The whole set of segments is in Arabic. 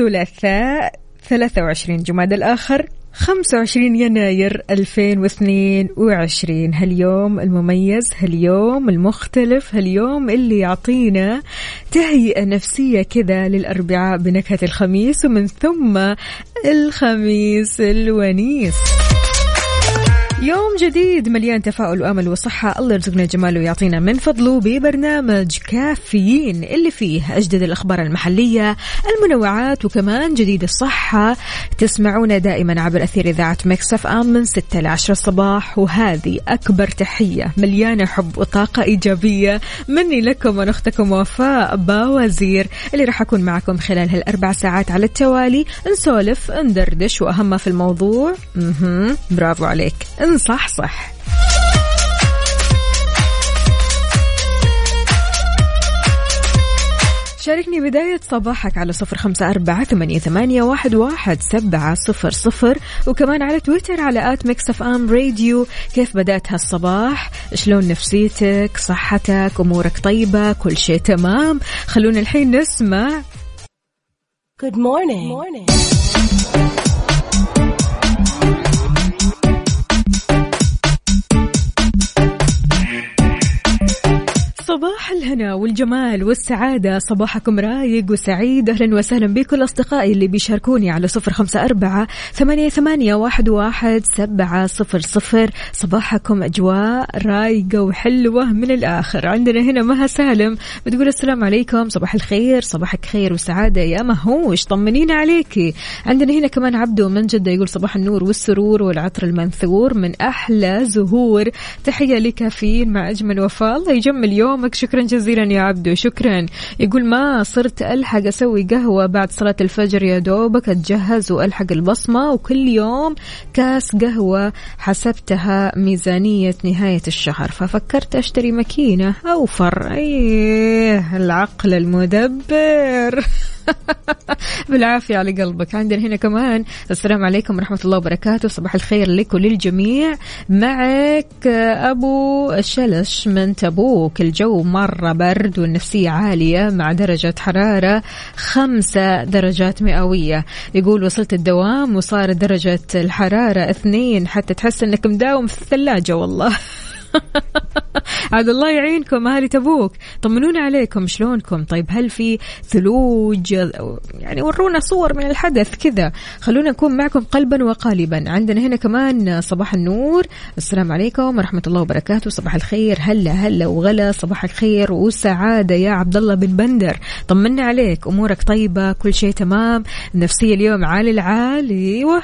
الثلاثاء 23 جماد الآخر 25 يناير 2022 هاليوم المميز؟ هاليوم المختلف؟ هاليوم اللي يعطينا تهيئة نفسية كذا للأربعاء بنكهة الخميس ومن ثم الخميس الونيس؟ يوم جديد مليان تفاؤل وأمل وصحة. الله يرزقنا جماله ويعطينا من فضله ببرنامج كافيين اللي فيه أجدد الأخبار المحلية المنوعات وكمان جديد الصحة. تسمعونا دائما عبر أثير إذاعة مكسف أم من 6 ل 10 الصباح وهذه أكبر تحية مليانة حب وطاقة إيجابية مني لكم وأنا اختكم وفاء باوزير اللي راح أكون معكم خلال هالأربع ساعات على التوالي. نسولف ندردش وأهم في الموضوع برافو عليك. نصحصح شاركني بداية صباحك على صفر خمسة أربعة ثمانية, ثمانية واحد, واحد سبعة صفر صفر. وكمان على تويتر على at Mix FM Radio. كيف بدأت هالصباح؟ شلون نفسيتك؟ صحتك؟ أمورك طيبة؟ كل شيء تمام؟ خلونا الحين نسمع. Good morning. Good morning. صباح الهنا والجمال والسعادة. صباحكم رايق وسعيد. أهلا وسهلا بكل أصدقائي اللي بيشاركوني على صفر خمسة أربعة ثمانية, ثمانية واحد, واحد سبعة صفر صفر. صباحكم أجواء رايقة وحلوة من الآخر. عندنا هنا مها سالم بتقول السلام عليكم. صباح الخير. صباحك خير وسعادة يا مهوش. طمنينا عليكي عندنا هنا كمان عبدو من جدة يقول صباح النور والسرور والعطر المنثور من أحلى زهور. تحية لكافيين مع أجمل وفاء. الله يجمل يومك. يومك شكرا جزيلا يا عبدو شكرا. يقول ما صرت ألحق أسوي قهوة بعد صلاة الفجر يا دوبك أتجهز وألحق البصمة وكل يوم كاس قهوة حسبتها ميزانية نهاية الشهر. ففكرت أشتري ماكينة أوفر أيه العقل المدبر. بالعافية على قلبك. عندنا هنا كمان السلام عليكم ورحمة الله وبركاته. صباح الخير لك وللجميع معك أبو شلش من تبوك. الجو مرة برد والنفسية عالية مع درجة حرارة خمسة درجات مئوية. يقول وصلت الدوام وصار درجة الحرارة اثنين. حتى تحس إنك مداوم في الثلاجة والله. عاد الله يعينكم أهلي تبوك. طمنونا عليكم شلونكم؟ طيب هل في ثلوج؟ يعني ورونا صور من الحدث كذا. خلونا نكون معكم قلبا وقالبا. عندنا هنا كمان صباح النور. السلام عليكم ورحمة الله وبركاته. صباح الخير. هلا هلا وغلا. صباح الخير وسعادة يا عبد الله بن بندر. طمنا عليك أمورك طيبة كل شيء تمام. النفسية اليوم عالي العال أيوه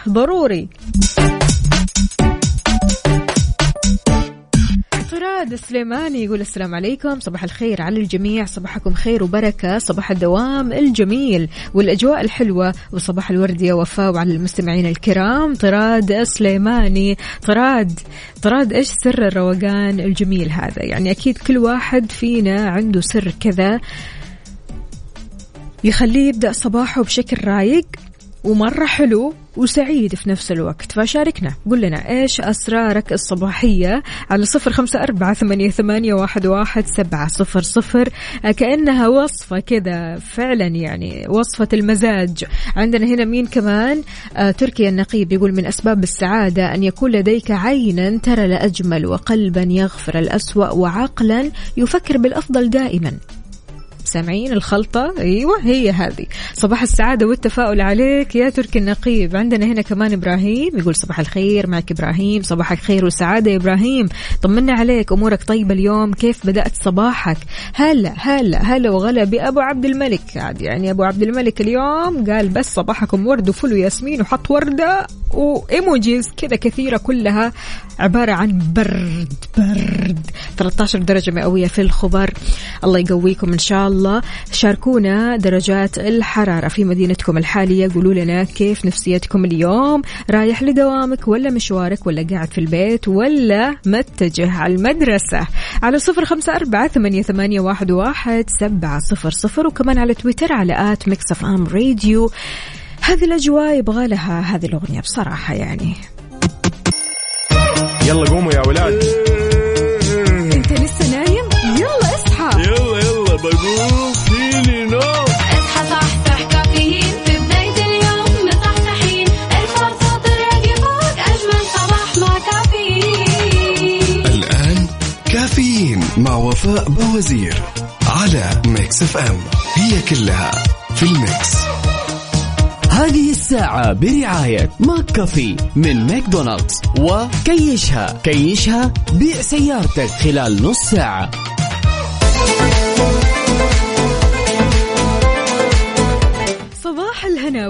طراد السليماني يقول السلام عليكم. صباح الخير على الجميع. صباحكم خير وبركة. صباح الدوام الجميل والأجواء الحلوة وصباح الورد يا وفاء وعلى المستمعين الكرام. طراد السليماني. طراد طراد إيش سر الروقان الجميل هذا؟ يعني أكيد كل واحد فينا عنده سر كذا يخليه يبدأ صباحه بشكل رايق. ومرة حلو وسعيد في نفس الوقت. فشاركنا. قل لنا إيش أسرارك الصباحية على صفر خمسة أربعة ثمانية, ثمانية واحد, واحد سبعة صفر صفر. كأنها وصفة كذا فعلا يعني وصفة المزاج. عندنا هنا مين كمان؟ آه تركيا النقيب يقول من أسباب السعادة أن يكون لديك عينا ترى الأجمل وقلبا يغفر الأسوأ وعقلا يفكر بالأفضل دائما. سامعين الخلطة؟ أيوة هي هذه. صباح السعادة والتفاؤل عليك يا تركي النقيب. عندنا هنا كمان إبراهيم يقول صباح الخير معك إبراهيم. صباحك خير وسعادة يا إبراهيم. طمنا عليك أمورك طيبة اليوم. كيف بدأت صباحك؟ هلا هلا هلا وغلا بأبو عبد الملك. عاد يعني أبو عبد الملك اليوم قال بس صباحكم ورد وفل وياسمين وحط وردة وإيموجيز كذا كثيرة كلها. عبارة عن برد برد. 13 درجة مئوية في الخبر. الله يقويكم إن شاء الله شاركونا درجات الحرارة في مدينتكم الحالية. قولوا لنا كيف نفسيتكم اليوم؟ رايح لدوامك ولا مشوارك ولا قاعد في البيت ولا متجه على المدرسة؟ على صفر خمسة أربعة ثمانية, ثمانية واحد, واحد سبعة صفر صفر. وكمان على تويتر على at Mix FM Radio. هذه الأجواء يبغى لها هذه الأغنية بصراحة يعني. يلا قوموا يا ولاد. FM هي كلها في ال mix. هذه الساعة برعاية McCafé من ماكدونالدز وكيشها كيشها بيع سيارتك خلال نص ساعة.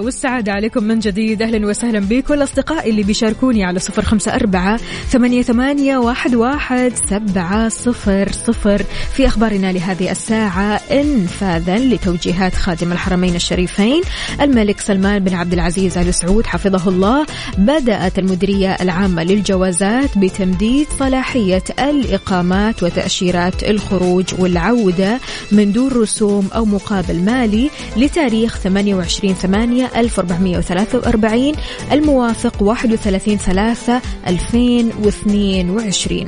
والسعادة عليكم من جديد. أهلا وسهلا بكل أصدقائي اللي بيشاركوني على صفر خمسة أربعة ثمانية, ثمانية واحد, واحد سبعة صفر صفر. في أخبارنا لهذه الساعة إنفاذا لتوجيهات خادم الحرمين الشريفين الملك سلمان بن عبد العزيز آل سعود حفظه الله. بدأت المديرية العامة للجوازات بتمديد صلاحية الإقامات وتأشيرات الخروج والعودة من دون رسوم أو مقابل مالي لتاريخ 28 8 1443 الموافق 31 3 2022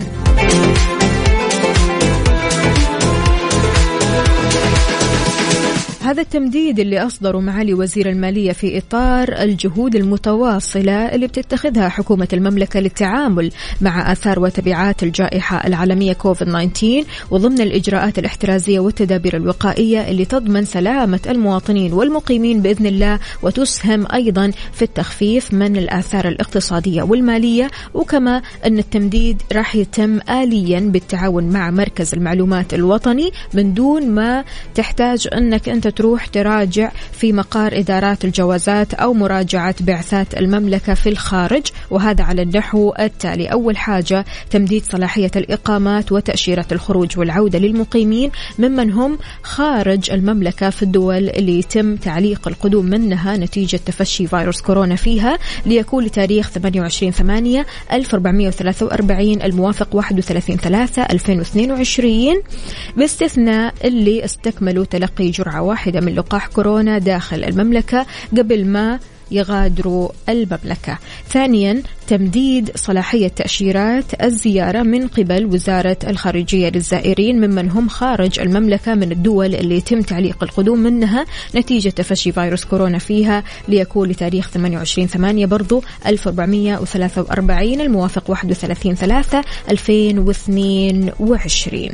هذا التمديد اللي أصدره معالي وزير المالية في إطار الجهود المتواصلة اللي بتتخذها حكومة المملكة للتعامل مع آثار وتبعات الجائحة العالمية كوفيد 19 وضمن الإجراءات الاحترازية والتدابير الوقائية اللي تضمن سلامة المواطنين والمقيمين بإذن الله وتسهم أيضا في التخفيف من الآثار الاقتصادية والمالية وكما أن التمديد راح يتم آليا بالتعاون مع مركز المعلومات الوطني من دون ما تحتاج أنك أنت تروح تراجع في مقار إدارات الجوازات أو مراجعة بعثات المملكة في الخارج وهذا على النحو التالي. أول حاجة تمديد صلاحية الإقامات وتأشيرة الخروج والعودة للمقيمين ممن هم خارج المملكة في الدول اللي يتم تعليق القدوم منها نتيجة تفشي فيروس كورونا فيها ليكون لتاريخ 28 8 1443 الموافق 31 3 2022 باستثناء اللي استكملوا تلقي جرعة واحدة. واحدة من لقاح كورونا داخل المملكة قبل ما يغادروا المملكة. ثانيا تمديد صلاحية تأشيرات الزيارة من قبل وزارة الخارجية للزائرين ممن هم خارج المملكة من الدول اللي يتم تعليق القدوم منها نتيجة تفشي فيروس كورونا فيها ليكون لتاريخ 28 8 برضو 1443 الموافق 31 3 2022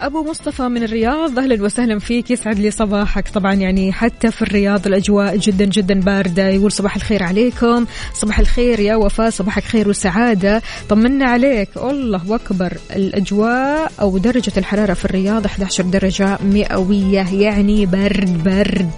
أبو مصطفى من الرياض أهلا وسهلا فيك. يسعد لي صباحك. طبعا يعني حتى في الرياض الأجواء جدا جدا باردة. يقول صباح الخير عليكم. صباح الخير يا وفاء. صباحك خير وسعاده طمنا عليك. الله أكبر. الأجواء أو درجة الحرارة في الرياض 11 درجة مئوية. يعني برد برد.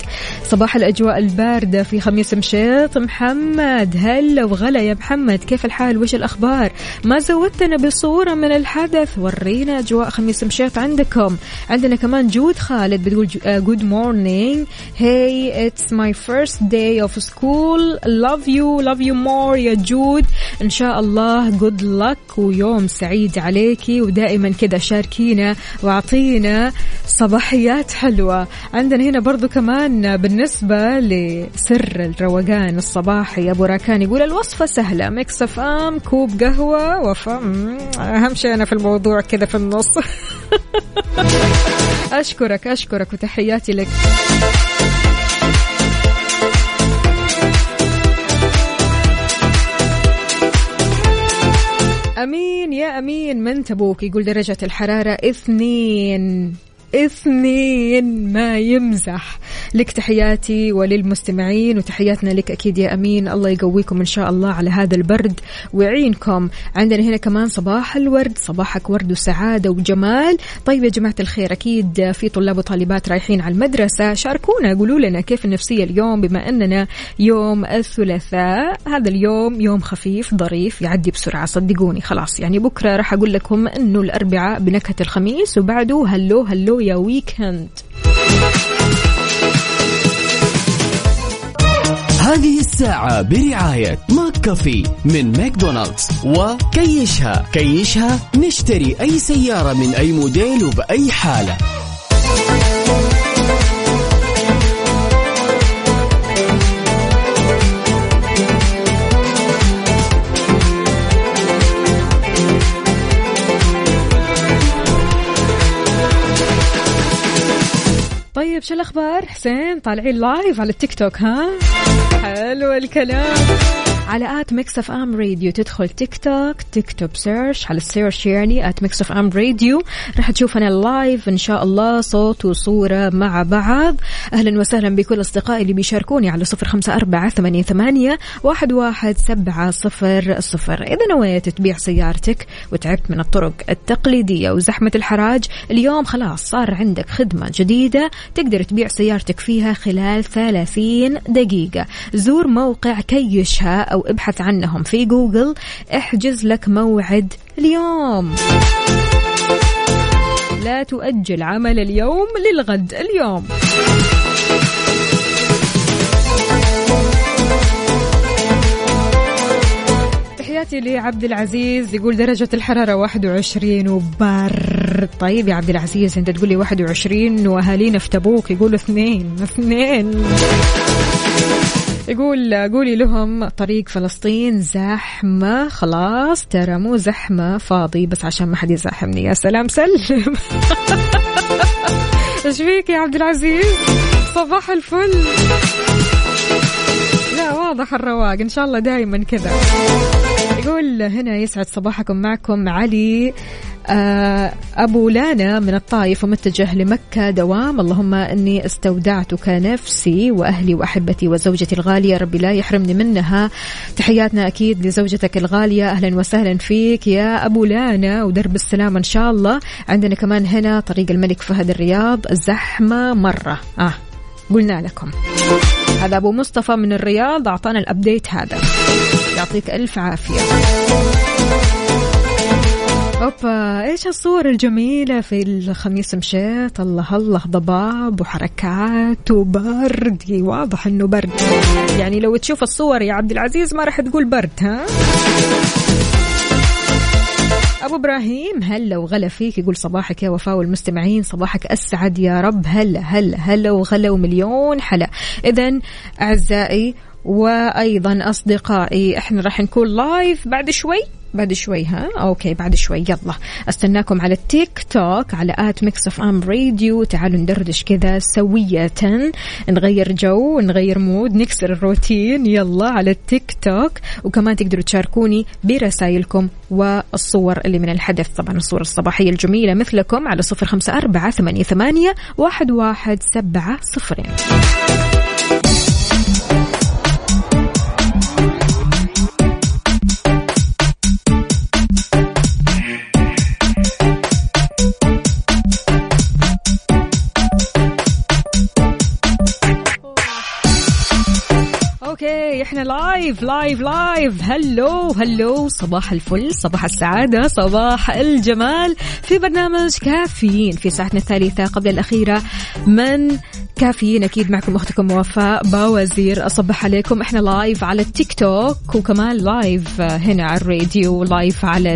صباح الأجواء الباردة في خميس مشيط. محمد هلا وغلا يا محمد. كيف الحال؟ وش الأخبار؟ ما زودتنا بصورة من الحدث. ورينا أجواء خميس مشيط عندك عندكم عندنا كمان جود خالد بتقول good morning hi it's my first day of school love you love you more يا جود. إن شاء الله جود لك ويوم سعيد عليكي. ودائما كذا شاركينا واعطينا صباحيات حلوة. عندنا هنا برضو كمان بالنسبة لسر الروقان الصباحي أبو راكان يقول الوصفة سهلة. Mix FM كوب قهوة وفم أهم شيء أنا في الموضوع كذا في النص. أشكرك أشكرك وتحياتي لك. أمين يا أمين من تبوك؟ يقول درجة الحرارة اثنين. اثنين ما يمزح. لك تحياتي وللمستمعين وتحياتنا لك أكيد يا أمين. الله يقويكم إن شاء الله على هذا البرد ويعينكم. عندنا هنا كمان صباح الورد صباحك ورد وسعادة وجمال. طيب يا جماعة الخير أكيد في طلاب وطالبات رايحين على المدرسة. شاركونا قولوا لنا كيف النفسية اليوم بما أننا يوم الثلاثاء. هذا اليوم يوم خفيف ظريف يعدي بسرعة. صدقوني خلاص. يعني بكرة راح أقول لكم أنه الأربعاء بنكهة الخميس وبعده هلو هلو يا ويكند هذه الساعة برعاية McCafé من ماكدونالدز وكيشها. كيشها نشتري أي سيارة من أي موديل وبأي حالة. طيب شو الاخبار حسين طالعين live على التيك توك ها؟ حلو الكلام. على at Mix FM Radio. تدخل تيك توك تكتب search على ال search يعني at Mix FM Radio. راح تشوفنا live إن شاء الله صوت وصورة مع بعض. أهلا وسهلا بكل أصدقائي اللي بيشاركوني على صفر خمسة أربعة ثمانية, ثمانية واحد, واحد سبعة صفر صفر. إذا نويت تبيع سيارتك وتعبت من الطرق التقليدية وزحمة الحراج اليوم خلاص صار عندك خدمة جديدة تقدر تبيع سيارتك فيها خلال 30 دقيقة. زور موقع كيشها أو ابحث عنهم في جوجل. احجز لك موعد اليوم. لا تؤجل عمل اليوم للغد اليوم. تحياتي لعبد العزيز يقول درجة الحرارة 21 وبرد طيب يا عبد العزيز أنت تقول لي 21 وأهالينا في تبوك يقولوا اثنين اثنين. يقول قولي لهم طريق فلسطين زحمة خلاص ترى مو زحمة فاضي بس عشان ما حد يزاحمني. يا سلام سلم. إيش فيك يا عبد العزيز؟ صباح الفل. لا واضح الرواق. إن شاء الله دائما كذا. يقول هنا يسعد صباحكم معكم علي. آه، أبو لانا من الطايف ومتجه لمكة دوام. اللهم أني استودعتك نفسي وأهلي وأحبتي وزوجتي الغالية. ربي لا يحرمني منها. تحياتنا أكيد لزوجتك الغالية. أهلا وسهلا فيك يا أبو لانا. ودرب السلام إن شاء الله. عندنا كمان هنا طريق الملك فهد الرياض. زحمة مرة. آه قلنا لكم. هذا أبو مصطفى من الرياض. أعطانا الأبديت هذا. يعطيك ألف عافية. أوبا إيش الصور الجميلة في الخميس؟ مشيت الله الله ضباب وحركات وبرد. واضح إنه برد. يعني لو تشوف الصور يا عبد العزيز ما راح تقول برد ها؟ أبو إبراهيم هلا وغلا فيك. يقول صباحك يا وفاء والمستمعين صباحك أسعد يا رب. هلا هلا هلا وغلا ومليون حلا. اذا أعزائي وأيضا أصدقائي إحنا راح نكون live بعد شوي؟ بعد شوي ها؟ okay بعد شوي يلا. أستناكم على التيك توك على at Mix FM Radio. تعالوا ندردش كذا سوية. نغير جو نغير mood نكسر الروتين. يلا على التيك توك وكمان تقدروا تشاركوني برسائلكم والصور اللي من الحدث. طبعا الصور الصباحية الجميلة مثلكم على صفر خمسة أربعة ثمانية واحد, واحد سبعة صفرين. Okay إحنا live live live hello hello. صباح الفل صباح السعادة صباح الجمال. في برنامج كافيين في ساعتنا الثالثة قبل الأخيرة من كافيين. أكيد معكم أختكم وفاء باوزير. أصبح عليكم. إحنا live على التيك توك وكمان live هنا على الراديو live على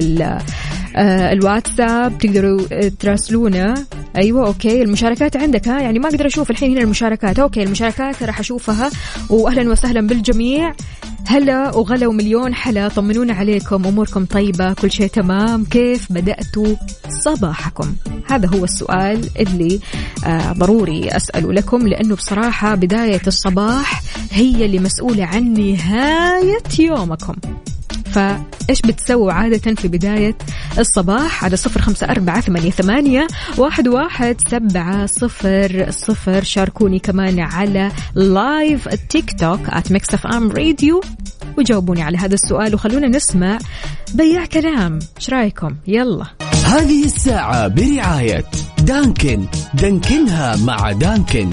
آه، الواتساب. تقدروا تراسلونا أيوه okay. المشاركات عندك ها؟ يعني ما أقدر أشوف الحين هنا المشاركات. Okay المشاركات راح أشوفها. واهلا وسهلا بالجميع. هلا وغلا ومليون حلا. طمنونا عليكم أموركم طيبة كل شيء تمام. كيف بداتوا صباحكم؟ هذا هو السؤال اللي آه ضروري اساله لكم لأنه بصراحة بداية الصباح هي اللي مسؤولة عن نهاية يومكم. فإيش بتسووا عادة في بداية الصباح على صفر خمسة أربعة ثمانية, ثمانية واحد, واحد سبعة صفر صفر. شاركوني كمان على live التيك توك at Mix FM Radio وجاوبوني على هذا السؤال. وخلونا نسمع بياع كلام. إيش رأيكم؟ يلا. هذه الساعة برعاية دانكن. دانكنها مع دانكن.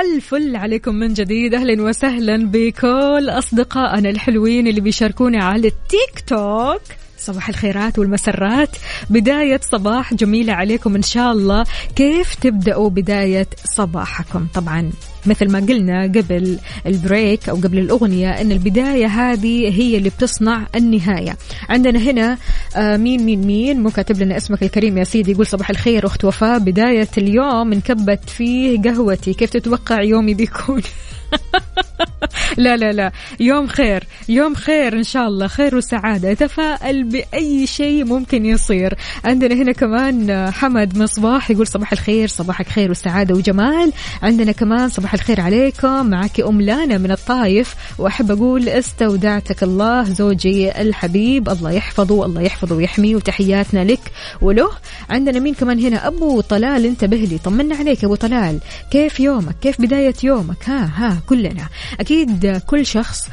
الفل عليكم من جديد. أهلا وسهلا بكل أصدقائنا الحلوين اللي بيشاركونا على التيك توك. صباح الخيرات والمسرات. بداية صباح جميلة عليكم إن شاء الله. كيف تبدأوا بداية صباحكم؟ طبعا مثل ما قلنا قبل البريك أو قبل الأغنية أن البداية هذه هي اللي بتصنع النهاية. عندنا هنا آه مين مين مين؟ مو كاتب لنا اسمك الكريم يا سيدي يقول صباح الخير أخت وفاء. بداية اليوم انكبت فيه قهوتي. كيف تتوقع يومي بيكون؟ لا لا لا. يوم خير. يوم خير إن شاء الله. خير وسعادة. تفائل بأي شيء ممكن يصير. عندنا هنا كمان حمد مصباح يقول صباح الخير صباحك خير وسعادة وجمال. عندنا كمان صباح الخير عليكم. معك أم لانا من الطايف. وأحب أقول استودعتك الله زوجي الحبيب. الله يحفظه الله يحفظه ويحميه. وتحياتنا لك وله. عندنا مين كمان هنا؟ أبو طلال. انتبه لي. طمنا عليك أبو طلال. كيف يومك؟ كيف بداية يومك؟ ها ها. كلنا. أكيد كل شخص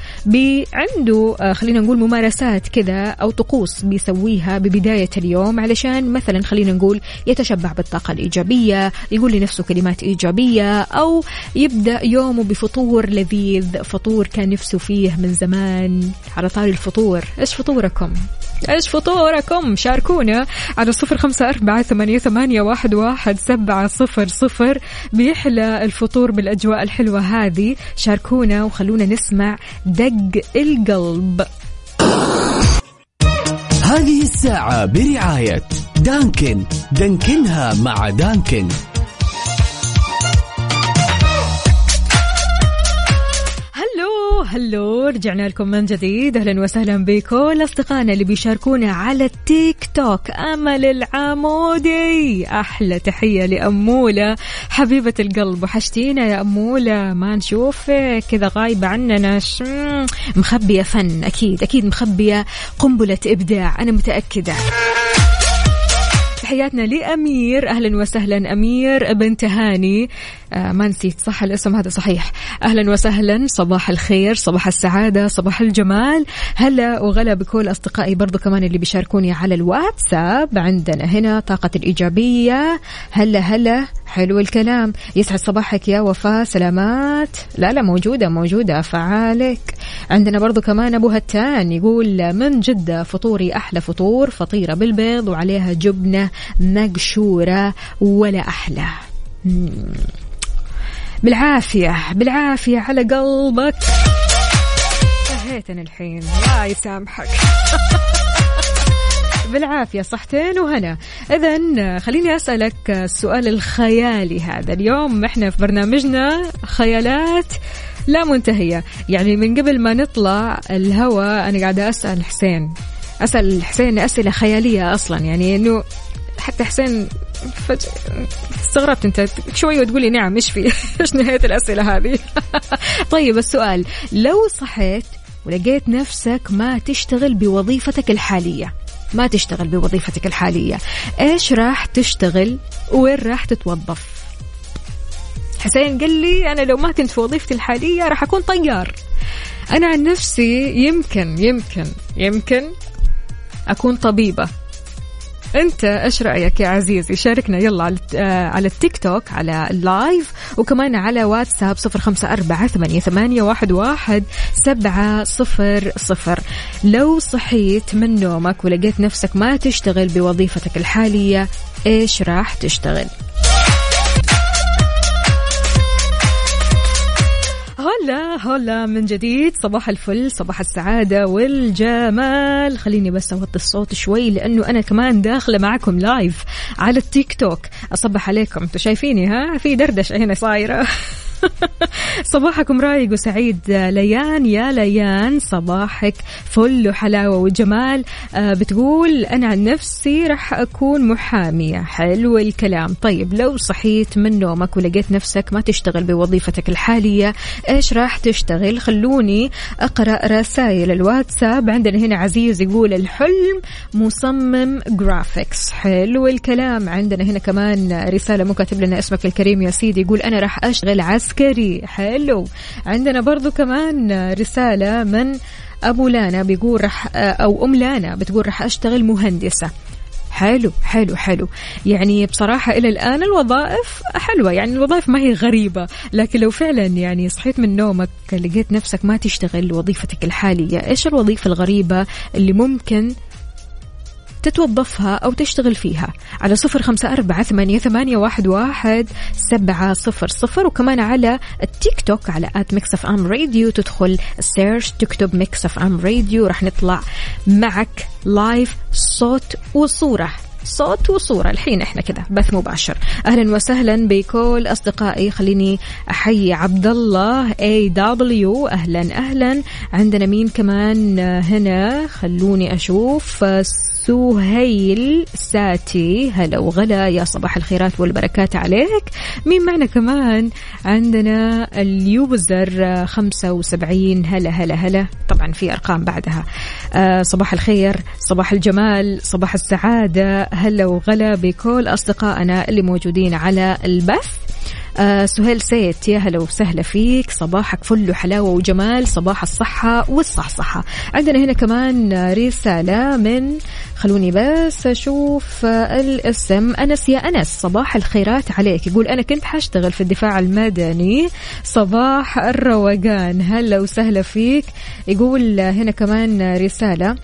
عنده آه، خلينا نقول ممارسات كذا أو طقوس بيسويها ببداية اليوم علشان مثلا خلينا نقول يتشبع بالطاقة الإيجابية يقول لنفسه كلمات إيجابية أو يبدأ يومه بفطور لذيذ فطور كان نفسه فيه من زمان على طاري الفطور. إيش فطوركم؟ إيش فطوركم شاركونا على صفر خمسة أربعة ثمانية, ثمانية واحد, واحد سبعة صفر صفر. بيحلى الفطور بالأجواء الحلوة هذه. شاركونا وخلونا نسمع دق القلب. هذه الساعة برعاية دانكن. دانكنها مع دانكن. هلو رجعنا لكم من جديد. أهلا وسهلا بكل أصدقائنا اللي بيشاركونا على التيك توك. أمل العمودي أحلى تحية لأمولة. حبيبة القلب وحشتينا يا أمولة. ما نشوفك كذا غايبة عننا. مخبية فن أكيد أكيد مخبية قنبلة إبداع. أنا متأكدة. تحياتنا لأمير. أهلا وسهلا أمير بنت هاني. آه ما نسيت صح الاسم هذا صحيح. أهلا وسهلا صباح الخير صباح السعادة صباح الجمال. هلا وغلا بكل أصدقائي برضو كمان اللي بيشاركوني على الواتساب. عندنا هنا طاقة الإيجابية. هلا هلا حلو الكلام. يسعد صباحك يا وفاء سلامات. لا لا موجودة موجودة فعالك. عندنا برضو كمان أبو هتان يقول من جدة فطوري أحلى فطور فطيرة بالبيض وعليها جبنة مقشورة ولا أحلى. بالعافية بالعافية على قلبك. انتهيتني الحين. الله يسامحك. بالعافية صحتين وهنا. إذا خليني أسألك السؤال الخيالي هذا اليوم. إحنا في برنامجنا خيالات لا منتهية. يعني من قبل ما نطلع الهوا أنا قاعدة أسأل حسين. أسأل حسين أسئلة خيالية أصلا. يعني إنه حتى حسين فجأة استغربت انت. شوي وتقولي نعم إيش في؟ إيش نهاية الأسئلة هذه؟ طيب السؤال. لو صحيت ولقيت نفسك ما تشتغل بوظيفتك الحالية ما تشتغل بوظيفتك الحالية إيش راح تشتغل؟ وين راح تتوظف؟ حسين قال لي أنا لو ما كنت في وظيفتي الحالية راح أكون طيار. أنا عن نفسي يمكن يمكن يمكن أكون طبيبة. انت إيش رأيك يا عزيزي شاركنا يلا على آه، على التيك توك على اللايف وكمان على واتساب صفر خمسة أربعة ثمانية, ثمانية واحد, واحد سبعة صفر صفر. لو صحيت من نومك ولقيت نفسك ما تشتغل بوظيفتك الحالية إيش راح تشتغل؟ هلا هلا من جديد. صباح الفل صباح السعادة والجمال. خليني بس أوطي الصوت شوي لأنه أنا كمان داخلة معكم لايف على التيك توك. أصبح عليكم. أنتوا شايفيني ها؟ في دردشة هنا صايرة. صباحكم رايق وسعيد ليان يا ليان صباحك فل وحلاوة وجمال. آه بتقول أنا عن نفسي راح أكون محامية. حلو الكلام. طيب لو صحيت من نومك ولقيت نفسك ما تشتغل بوظيفتك الحالية إيش راح تشتغل؟ خلوني أقرأ رسائل الواتساب. عندنا هنا عزيز يقول الحلم مصمم جرافيكس حلو الكلام. عندنا هنا كمان رسالة مو كاتب لنا اسمك الكريم يا سيدي يقول أنا راح أشتغل عسكري عسكري. حلو. عندنا برضو كمان رسالة من أبو لانا بيقول رح أو أم لانا بتقول رح أشتغل مهندسة. حلو حلو حلو. يعني بصراحة إلى الآن الوظائف حلوة. يعني الوظائف ما هي غريبة لكن لو فعلا يعني صحيت من نومك لقيت نفسك ما تشتغل وظيفتك الحالية إيش الوظيفة الغريبة اللي ممكن تتوظفها أو تشتغل فيها. على صفر خمسة أربعة ثمانية, واحد, سبعة صفر صفر وكمان على التيك توك على at Mix FM Radio. تدخل search تكتب Mix FM Radio. راح نطلع معك live صوت وصورة. صوت وصورة. الحين إحنا كذا بث مباشر. أهلا وسهلا بكل أصدقائي. خليني أحيي عبد الله AW أهلا أهلا. عندنا مين كمان هنا؟ خلوني أشوف. سهيل ساتي. هلا وغلا. يا صباح الخيرات والبركات عليك. مين معنا كمان؟ عندنا اليوزر 75 هلا هلا هلا. طبعا في أرقام بعدها. آه صباح الخير صباح الجمال صباح السعادة. هلا وغلا بكل أصدقائنا اللي موجودين على البث. آه سهيل سيت يا هلا وسهلا فيك. صباحك فل وحلاوة وجمال. صباح الصحة والصحصحة. عندنا هنا كمان رسالة من خلوني بس أشوف الاسم. أنس يا أنس صباح الخيرات عليك. يقول أنا كنت حأشتغل في الدفاع المدني. صباح الروقان. هلا وسهلا فيك. يقول هنا كمان رسالة.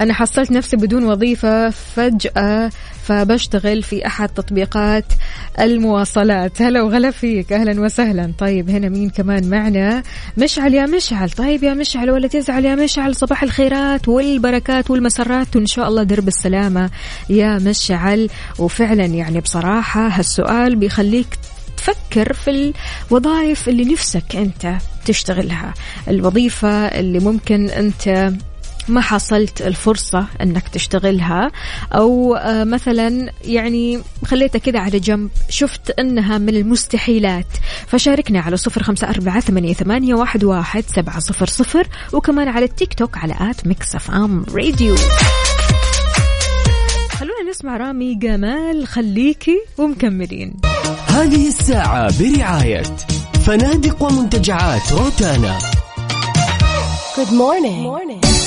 أنا حصلت نفسي بدون وظيفة فجأة. فبشتغل في أحد تطبيقات المواصلات. هلا وغلا فيك. أهلا وسهلا. طيب هنا مين كمان معنا؟ مشعل يا مشعل. طيب يا مشعل ولا تزعل يا مشعل. صباح الخيرات والبركات والمسرات وإن شاء الله درب السلامة يا مشعل. وفعلا يعني بصراحة هالسؤال بيخليك تفكر في الوظائف اللي نفسك أنت تشتغلها الوظيفة اللي ممكن أنت ما حصلت الفرصة أنك تشتغلها أو آه، مثلا يعني خليتها كذا على جنب شفت أنها من المستحيلات فشاركنا على صفر خمسة أربعة ثمانية واحد واحد سبعة صفر صفر وكمان على التيك توك على at Mix FM Radio خلونا نسمع رامي جمال خليكي ومكملين هذه الساعة برعاية فنادق ومنتجعات روتانا Good morning. Good morning.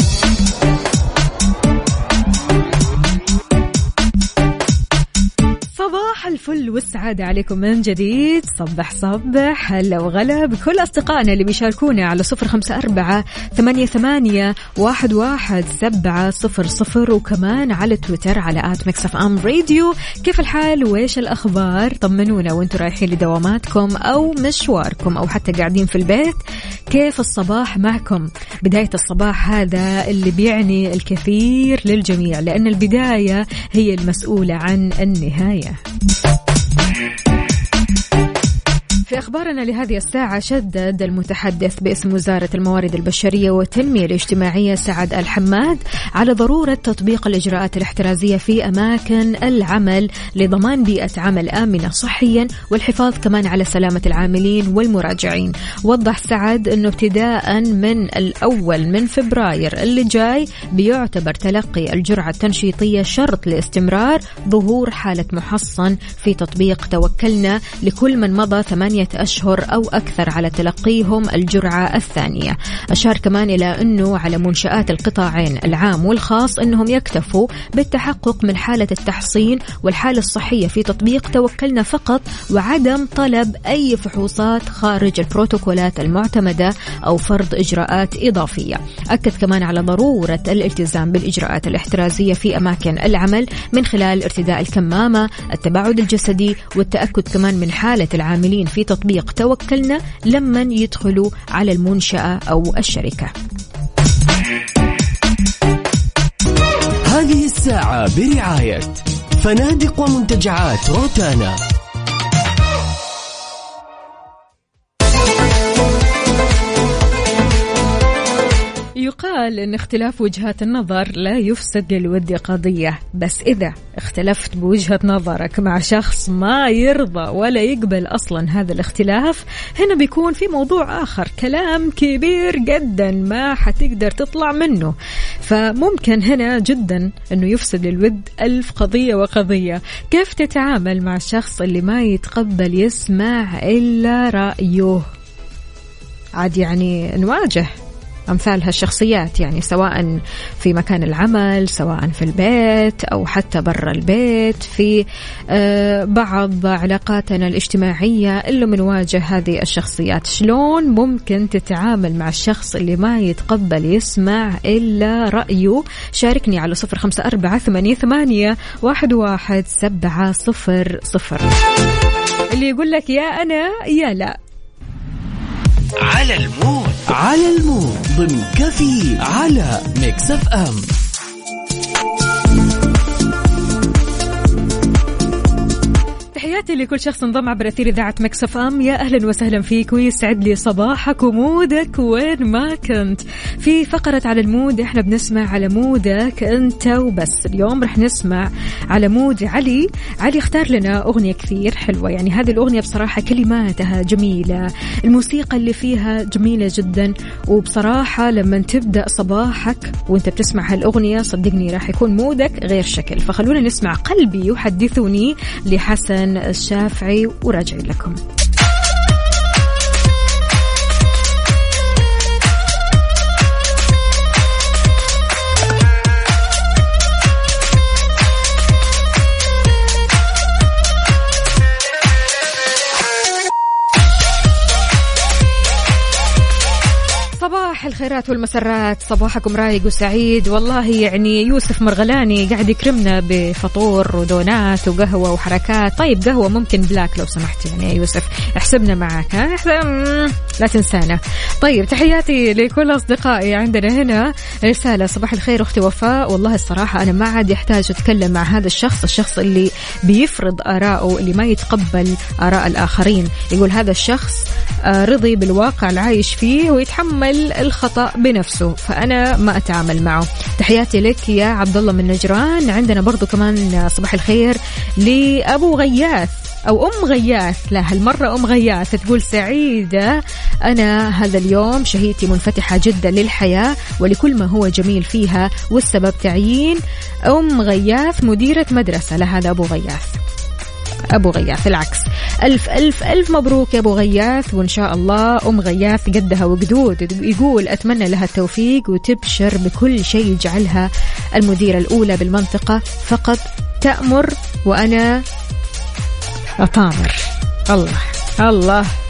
صباح الفل والسعادة عليكم من جديد. صبح صبح هلا وغلا بكل أصدقائنا اللي بيشاركونا على صفر خمسة أربعة ثمانية, ثمانية واحد, واحد سبعة صفر صفر. وكمان على تويتر على at Mix FM Radio. كيف الحال؟ وإيش الأخبار؟ طمنونا وأنتم رايحين لدواماتكم أو مشواركم أو حتى قاعدين في البيت. كيف الصباح معكم؟ بداية الصباح هذا اللي بيعني الكثير للجميع لأن البداية هي المسؤولة عن النهاية. Thank you. في أخبارنا لهذه الساعة شدد المتحدث باسم وزارة الموارد البشرية والتنمية الاجتماعية سعد الحماد على ضرورة تطبيق الإجراءات الاحترازية في أماكن العمل لضمان بيئة عمل آمنة صحيا والحفاظ كمان على سلامة العاملين والمراجعين. وضح سعد أنه ابتداء من الأول من فبراير اللي جاي بيعتبر تلقي الجرعة التنشيطية شرط لاستمرار ظهور حالة محصن في تطبيق توكلنا لكل من مضى ثمانية أشهر أو أكثر على تلقيهم الجرعة الثانية. أشار كمان إلى أنه على منشآت القطاعين العام والخاص أنهم يكتفوا بالتحقق من حالة التحصين والحالة الصحية في تطبيق توكلنا فقط وعدم طلب أي فحوصات خارج البروتوكولات المعتمدة أو فرض إجراءات إضافية. أكد كمان على ضرورة الالتزام بالإجراءات الاحترازية في أماكن العمل من خلال ارتداء الكمامة التباعد الجسدي والتأكد كمان من حالة العاملين في تطبيق توكلنا لمن يدخلوا على المنشأة أو الشركة. هذه الساعة برعاية فنادق ومنتجعات روتانا. يقال إن اختلاف وجهات النظر لا يفسد للود قضية بس إذا اختلفت بوجهة نظرك مع شخص ما يرضى ولا يقبل أصلا هذا الاختلاف هنا بيكون في موضوع آخر كلام كبير جدا ما حتقدر تطلع منه. فممكن هنا جدا إنه يفسد للود ألف قضية وقضية. كيف تتعامل مع الشخص اللي ما يتقبل يسمع إلا رأيه؟ عاد يعني نواجه. أمثال هالشخصيات يعني سواء في مكان العمل سواء في البيت أو حتى برا البيت في آه، بعض علاقاتنا الاجتماعية اللي بنواجه هذه الشخصيات. شلون ممكن تتعامل مع الشخص اللي ما يتقبل يسمع إلا رأيه؟ شاركني على صفر خمسة أربعة ثمانية, ثمانية واحد, واحد سبعة صفر صفر. اللي يقول لك يا أنا يا لا. على ال mood. على ال mood. ضمن كفي على Mix FM. تحياتي لكل شخص انضم عبر أثير إذاعة Mix FM. يا أهلا وسهلا فيك ويسعد لي صباحك و mood ك وين ما كنت. في فقرة على ال mood إحنا بنسمع على mood ك أنت. وبس اليوم رح نسمع على mood علي. علي اختار لنا أغنية كثير حلوة. يعني هذه الأغنية بصراحة كلماتها جميلة. الموسيقى اللي فيها جميلة جدا. وبصراحة لما تبدأ صباحك وأنت بتسمع هالأغنية صدقني راح يكون mood ك غير شكل. فخلونا نسمع قلبي يحدثني لحسن الشافعي وراجعين لكم. صباح الخيرات والمسرات. صباحكم رايق وسعيد. والله يعني يوسف مرغلاني قاعد يكرمنا بفطور ودونات وقهوة وحركات. طيب قهوة ممكن بلاك لو سمحت يعني يا يوسف. احسبنا معك ها؟ لا تنسانا. طيب تحياتي لكل أصدقائي عندنا هنا. رسالة صباح الخير أختي وفاء. والله الصراحة أنا ما عاد يحتاج أتكلم مع هذا الشخص الشخص اللي بيفرض آراءه اللي ما يتقبل آراء الآخرين. يقول هذا الشخص آه، رضي بالواقع العايش فيه ويتحمل الخطأ بنفسه فأنا ما أتعامل معه. تحياتي لك يا عبد الله من نجران. عندنا برضو كمان صباح الخير لأبو غياث أو أم غياث. لا هالمرة أم غياث تقول سعيدة. أنا هذا اليوم شهيتي منفتحة جدا للحياة ولكل ما هو جميل فيها والسبب تعيين أم غياث مديرة مدرسة. لهذا أبو غياث. أبو غياث. العكس. ألف ألف ألف مبروك يا أبو غياث وإن شاء الله أم غياث قدها وقدود يقول أتمنى لها التوفيق وتبشر بكل شيء يجعلها المديرة الأولى بالمنطقة. فقط تأمر وأنا أطامر. الله الله.